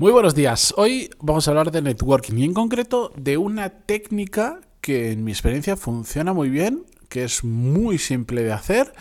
Muy buenos días. Hoy vamos a hablar de networking y en concreto de una técnica que en mi experiencia funciona muy bien, que es muy simple de hacer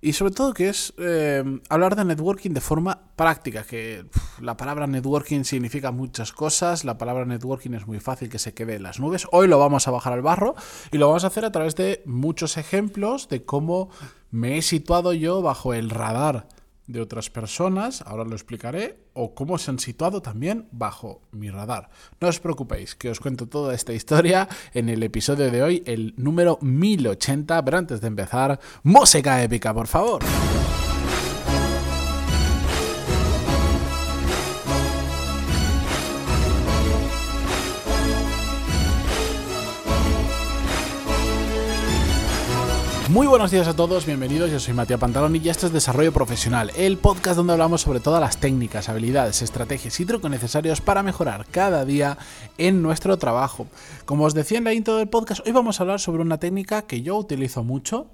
y sobre todo que es eh, hablar de networking de forma práctica, que la palabra networking significa muchas cosas, la palabra networking es muy fácil que se quede en las nubes. Hoy lo vamos a bajar al barro y lo vamos a hacer a través de muchos ejemplos de cómo me he situado yo bajo el radar de otras personas, ahora lo explicaré, o cómo se han situado también bajo mi radar. No os preocupéis, que os cuento toda esta historia en el episodio de hoy, el número 1080, pero antes de empezar, música épica, por favor. Muy buenos días a todos, bienvenidos. Yo soy Matías Pantalón y esto es Desarrollo Profesional, el podcast donde hablamos sobre todas las técnicas, habilidades, estrategias y trucos necesarios para mejorar cada día en nuestro trabajo. Como os decía en la intro del podcast, hoy vamos a hablar sobre una técnica que yo utilizo mucho,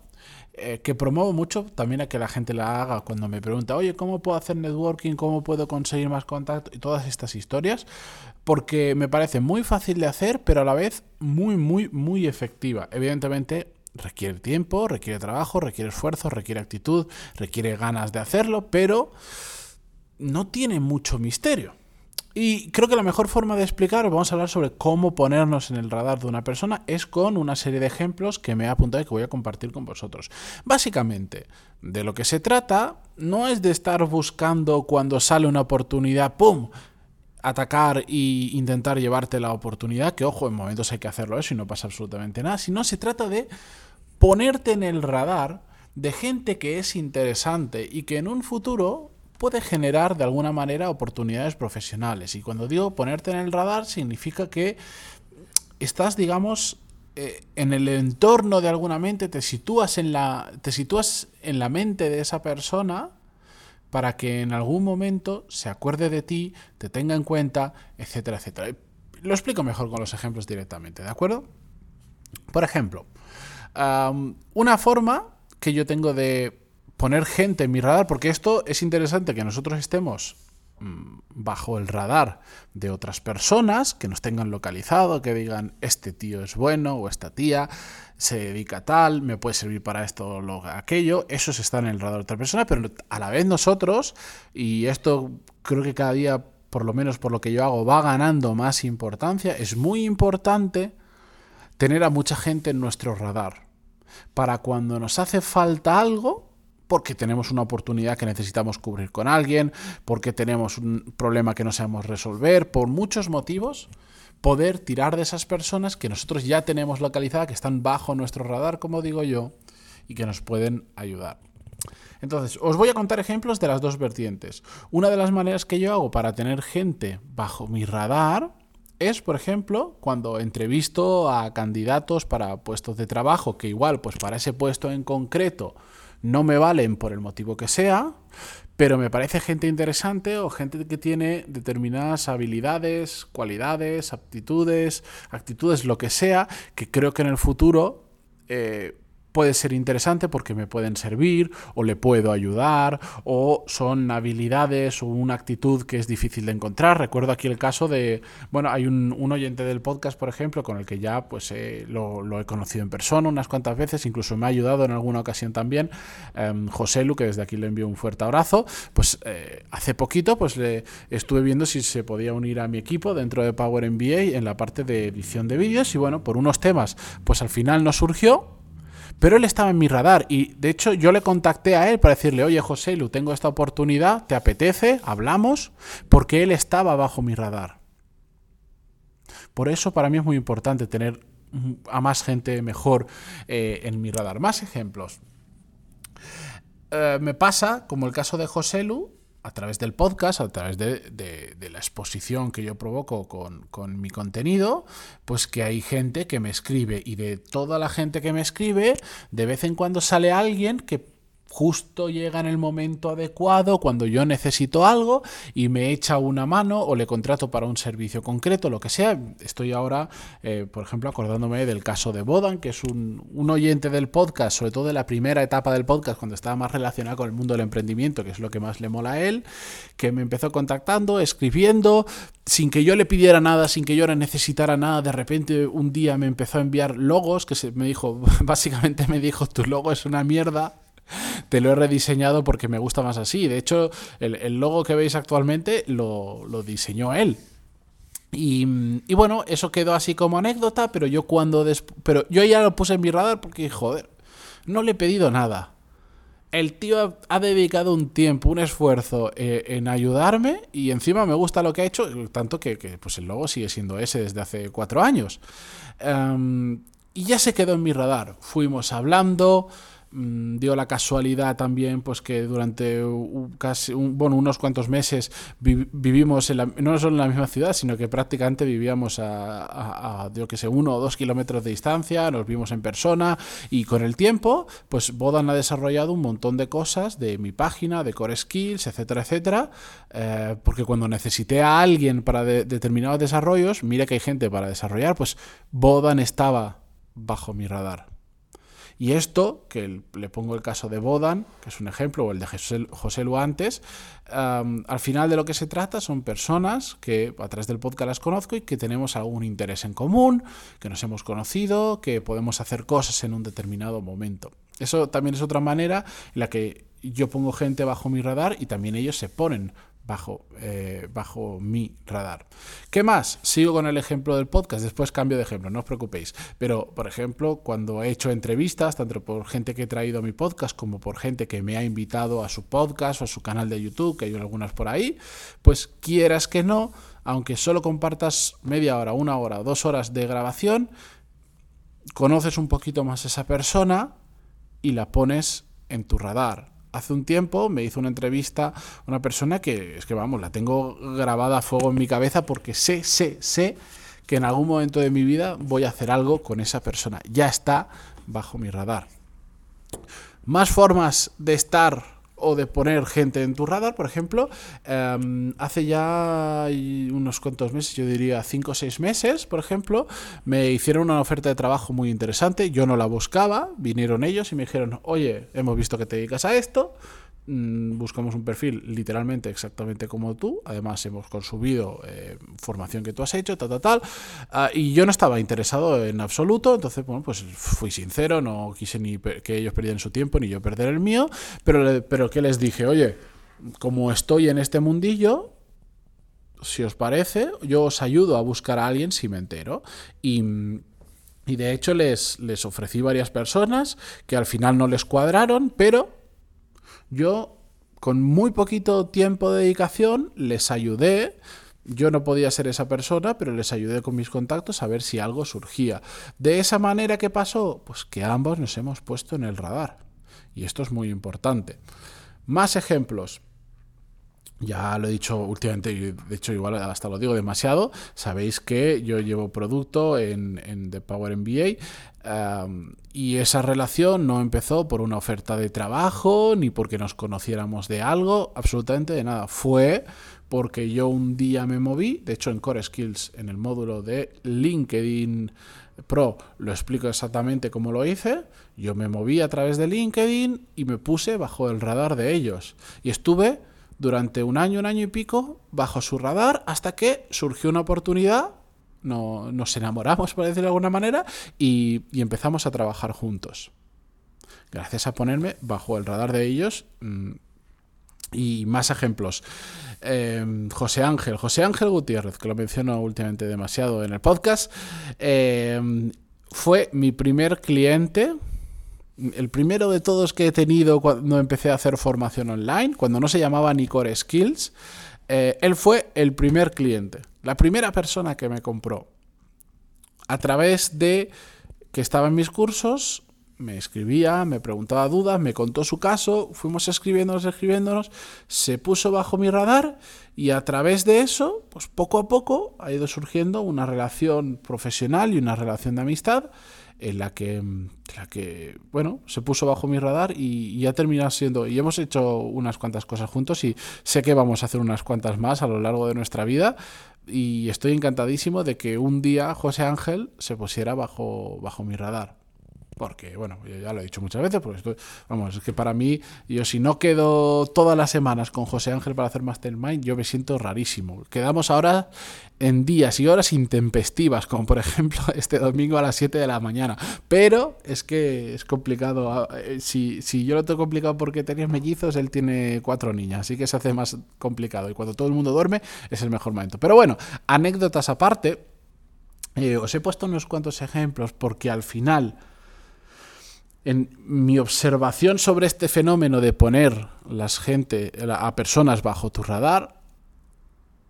eh, que promuevo mucho también a que la gente la haga cuando me pregunta, oye, ¿cómo puedo hacer networking? ¿Cómo puedo conseguir más contacto? Y todas estas historias, porque me parece muy fácil de hacer, pero a la vez muy, muy, muy efectiva. Evidentemente, requiere tiempo, requiere trabajo, requiere esfuerzo, requiere actitud, requiere ganas de hacerlo, pero no tiene mucho misterio. Y creo que la mejor forma de explicar, vamos a hablar sobre cómo ponernos en el radar de una persona, es con una serie de ejemplos que me he apuntado y que voy a compartir con vosotros. Básicamente, de lo que se trata no es de estar buscando cuando sale una oportunidad, ¡pum! atacar e intentar llevarte la oportunidad, que ojo, en momentos hay que hacerlo eso y no pasa absolutamente nada, sino se trata de ponerte en el radar de gente que es interesante y que en un futuro puede generar de alguna manera oportunidades profesionales. Y cuando digo ponerte en el radar significa que estás, digamos, eh, en el entorno de alguna mente, te sitúas en la, te sitúas en la mente de esa persona para que en algún momento se acuerde de ti, te tenga en cuenta, etcétera, etcétera. Lo explico mejor con los ejemplos directamente, ¿de acuerdo? Por ejemplo, una forma que yo tengo de poner gente en mi radar, porque esto es interesante que nosotros estemos mm, bajo el radar de otras personas, que nos tengan localizado, que digan, este tío es bueno o esta tía se dedica a tal, me puede servir para esto o aquello, eso se está en el radar de otra persona, pero a la vez nosotros, y esto creo que cada día, por lo menos por lo que yo hago, va ganando más importancia, es muy importante tener a mucha gente en nuestro radar para cuando nos hace falta algo, porque tenemos una oportunidad que necesitamos cubrir con alguien, porque tenemos un problema que no sabemos resolver, por muchos motivos, poder tirar de esas personas que nosotros ya tenemos localizadas, que están bajo nuestro radar, como digo yo, y que nos pueden ayudar. Entonces, os voy a contar ejemplos de las dos vertientes. Una de las maneras que yo hago para tener gente bajo mi radar es, por ejemplo, cuando entrevisto a candidatos para puestos de trabajo que igual, pues para ese puesto en concreto no me valen por el motivo que sea, pero me parece gente interesante o gente que tiene determinadas habilidades, cualidades, aptitudes, actitudes, lo que sea, que creo que en el futuro eh, puede ser interesante porque me pueden servir o le puedo ayudar o son habilidades o una actitud que es difícil de encontrar. Recuerdo aquí el caso de, bueno, hay un, oyente del podcast, por ejemplo, con el que ya pues eh, lo, he conocido en persona unas cuantas veces, incluso me ha ayudado en alguna ocasión también, em, José Lu, que desde aquí le envío un fuerte abrazo, pues eh, hace poquito pues le estuve viendo si se podía unir a mi equipo dentro de Power MBA en la parte de edición de vídeos y bueno, por unos temas pues al final no surgió, pero él estaba en mi radar y de hecho yo le contacté a él para decirle, oye José Lu, tengo esta oportunidad, ¿te apetece? Hablamos, porque él estaba bajo mi radar. Por eso para mí es muy importante tener a más gente mejor eh, en mi radar. Más ejemplos. Eh, me pasa, como el caso de José Lu, a través del podcast, a través de, la exposición que yo provoco con, mi contenido, pues que hay gente que me escribe y de toda la gente que me escribe, de vez en cuando sale alguien que justo llega en el momento adecuado, cuando yo necesito algo y me echa una mano o le contrato para un servicio concreto, lo que sea. Estoy ahora, eh, por ejemplo, acordándome del caso de Bodan, que es un, oyente del podcast, sobre todo de la primera etapa del podcast, cuando estaba más relacionado con el mundo del emprendimiento, que es lo que más le mola a él, que me empezó contactando, escribiendo, sin que yo le pidiera nada, sin que yo le necesitara nada, de repente un día me empezó a enviar logos, que se, me dijo, básicamente me dijo, tu logo es una mierda te lo he rediseñado porque me gusta más así. De hecho, el, logo que veis actualmente lo, diseñó él. Y, bueno, eso quedó así como anécdota, pero yo cuando... Pero yo ya lo puse en mi radar porque, joder, no le he pedido nada. El tío ha dedicado un tiempo, un esfuerzo eh, en ayudarme y encima me gusta lo que ha hecho, tanto que, pues el logo sigue siendo ese desde hace cuatro años. Em, y ya se quedó en mi radar. Fuimos hablando, dio la casualidad también pues que durante casi bueno, unos cuantos meses vivimos no solo en la misma ciudad sino que prácticamente vivíamos a, que sé uno o dos kilómetros de distancia nos vimos en persona y con el tiempo pues Bodan ha desarrollado un montón de cosas de mi página de Core Skills etcétera etcétera eh, porque cuando necesité a alguien para determinados desarrollos mira que hay gente para desarrollar pues Bodan estaba bajo mi radar y esto, que le pongo el caso de Bodan, que es un ejemplo, o el de José, Lu antes, al final de lo que se trata son personas que a través del podcast las conozco y que tenemos algún interés en común, que nos hemos conocido, que podemos hacer cosas en un determinado momento. Eso también es otra manera en la que yo pongo gente bajo mi radar y también ellos se ponen bajo, eh, bajo mi radar. ¿Qué más? Sigo con el ejemplo del podcast, después cambio de ejemplo, no os preocupéis. Pero, por ejemplo, cuando he hecho entrevistas, tanto por gente que he traído a mi podcast como por gente que me ha invitado a su podcast o a su canal de YouTube, que hay algunas por ahí, pues quieras que no, aunque solo compartas media hora, una hora, dos horas de grabación, conoces un poquito más a esa persona y la pones en tu radar hace un tiempo me hizo una entrevista una persona que es que vamos, la tengo grabada a fuego en mi cabeza porque sé, sé, sé que en algún momento de mi vida voy a hacer algo con esa persona. Ya está bajo mi radar. Más formas de estar o de poner gente en tu radar, por ejemplo, em, hace ya unos cuantos meses, yo diría cinco o seis meses, por ejemplo, me hicieron una oferta de trabajo muy interesante, yo no la buscaba, vinieron ellos y me dijeron, oye, hemos visto que te dedicas a esto, buscamos un perfil literalmente exactamente como tú. Además, hemos consumido eh, formación que tú has hecho, tal, tal, tal. Ah, y yo no estaba interesado en absoluto. Entonces, bueno, pues fui sincero, no quise ni que ellos perdieran su tiempo ni yo perder el mío. Pero, pero que les dije, oye, como estoy en este mundillo, si os parece, yo os ayudo a buscar a alguien si me entero. Y. Y de hecho les, les ofrecí varias personas que al final no les cuadraron, pero yo, con muy poquito tiempo de dedicación, les ayudé. Yo no podía ser esa persona, pero les ayudé con mis contactos a ver si algo surgía. De esa manera, ¿qué pasó? Pues que ambos nos hemos puesto en el radar. Y esto es muy importante. Más ejemplos. Ya lo he dicho últimamente, y de hecho igual hasta lo digo demasiado, sabéis que yo llevo producto en, en The Power MBA y esa relación no empezó por una oferta de trabajo ni porque nos conociéramos de algo, absolutamente de nada. Fue porque yo un día me moví, de hecho en Core Skills, en el módulo de LinkedIn Pro, lo explico exactamente cómo lo hice. Yo me moví a través de LinkedIn y me puse bajo el radar de ellos. Y estuve durante un año, un año y pico, bajo su radar, hasta que surgió una oportunidad, no, nos enamoramos, por decirlo de alguna manera, y, empezamos a trabajar juntos. Gracias a ponerme bajo el radar de ellos. Mm, y más ejemplos. Em, José Ángel, José Ángel Gutiérrez, que lo menciono últimamente demasiado en el podcast, em, fue mi primer cliente el primero de todos que he tenido cuando empecé a hacer formación online, cuando no se llamaba ni Core Skills, eh, él fue el primer cliente, la primera persona que me compró. A través de que estaba en mis cursos, me escribía, me preguntaba dudas, me contó su caso, fuimos escribiéndonos, escribiéndonos, se puso bajo mi radar y a través de eso, pues poco a poco ha ido surgiendo una relación profesional y una relación de amistad en la que, la que bueno, se puso bajo mi radar y, y ha terminado siendo, y hemos hecho unas cuantas cosas juntos y sé que vamos a hacer unas cuantas más a lo largo de nuestra vida y estoy encantadísimo de que un día José Ángel se pusiera bajo, bajo mi radar. Porque, bueno, yo ya lo he dicho muchas veces, porque esto, vamos, es que para mí, yo si no quedo todas las semanas con José Ángel para hacer Mastermind, yo me siento rarísimo. Quedamos ahora en días y horas intempestivas, como por ejemplo este domingo a las 7 de la mañana. Pero es que es complicado. Ah, eh, si, si yo lo tengo complicado porque tenía mellizos, él tiene cuatro niñas, así que se hace más complicado. Y cuando todo el mundo duerme, es el mejor momento. Pero bueno, anécdotas aparte, eh, os he puesto unos cuantos ejemplos porque al final en mi observación sobre este fenómeno de poner las gente, a personas bajo tu radar,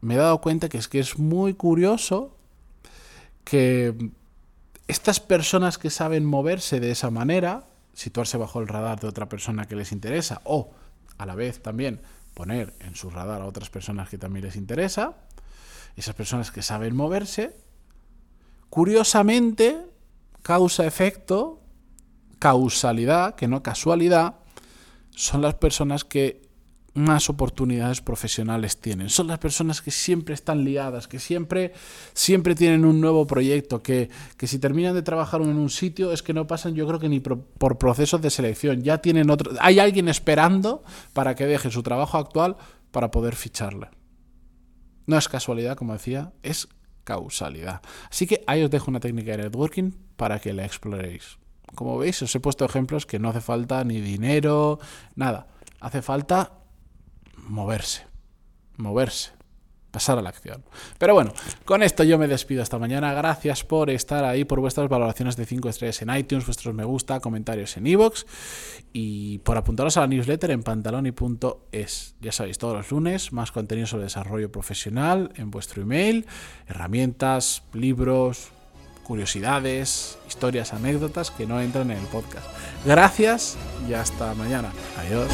me he dado cuenta que es que es muy curioso que estas personas que saben moverse de esa manera, situarse bajo el radar de otra persona que les interesa, o a la vez también poner en su radar a otras personas que también les interesa, esas personas que saben moverse, curiosamente, causa-efecto, causalidad, que no casualidad, son las personas que más oportunidades profesionales tienen. Son las personas que siempre están liadas, que siempre, siempre tienen un nuevo proyecto, que, que si terminan de trabajar en un sitio es que no pasan yo creo que ni por, procesos de selección. Ya tienen otro... Hay alguien esperando para que deje su trabajo actual para poder ficharle. No es casualidad, como decía, es causalidad. Así que ahí os dejo una técnica de networking para que la exploréis. Como veis, os he puesto ejemplos que no hace falta ni dinero, nada. Hace falta moverse, moverse, pasar a la acción. Pero bueno, con esto yo me despido esta mañana. Gracias por estar ahí, por vuestras valoraciones de 5 estrellas en iTunes, vuestros me gusta, comentarios en iVoox y por apuntaros a la newsletter en pantaloni.es. Ya sabéis, todos los lunes más contenido sobre desarrollo profesional en vuestro email, herramientas, libros, curiosidades, historias, anécdotas que no entran en el podcast. Gracias y hasta mañana. Adiós.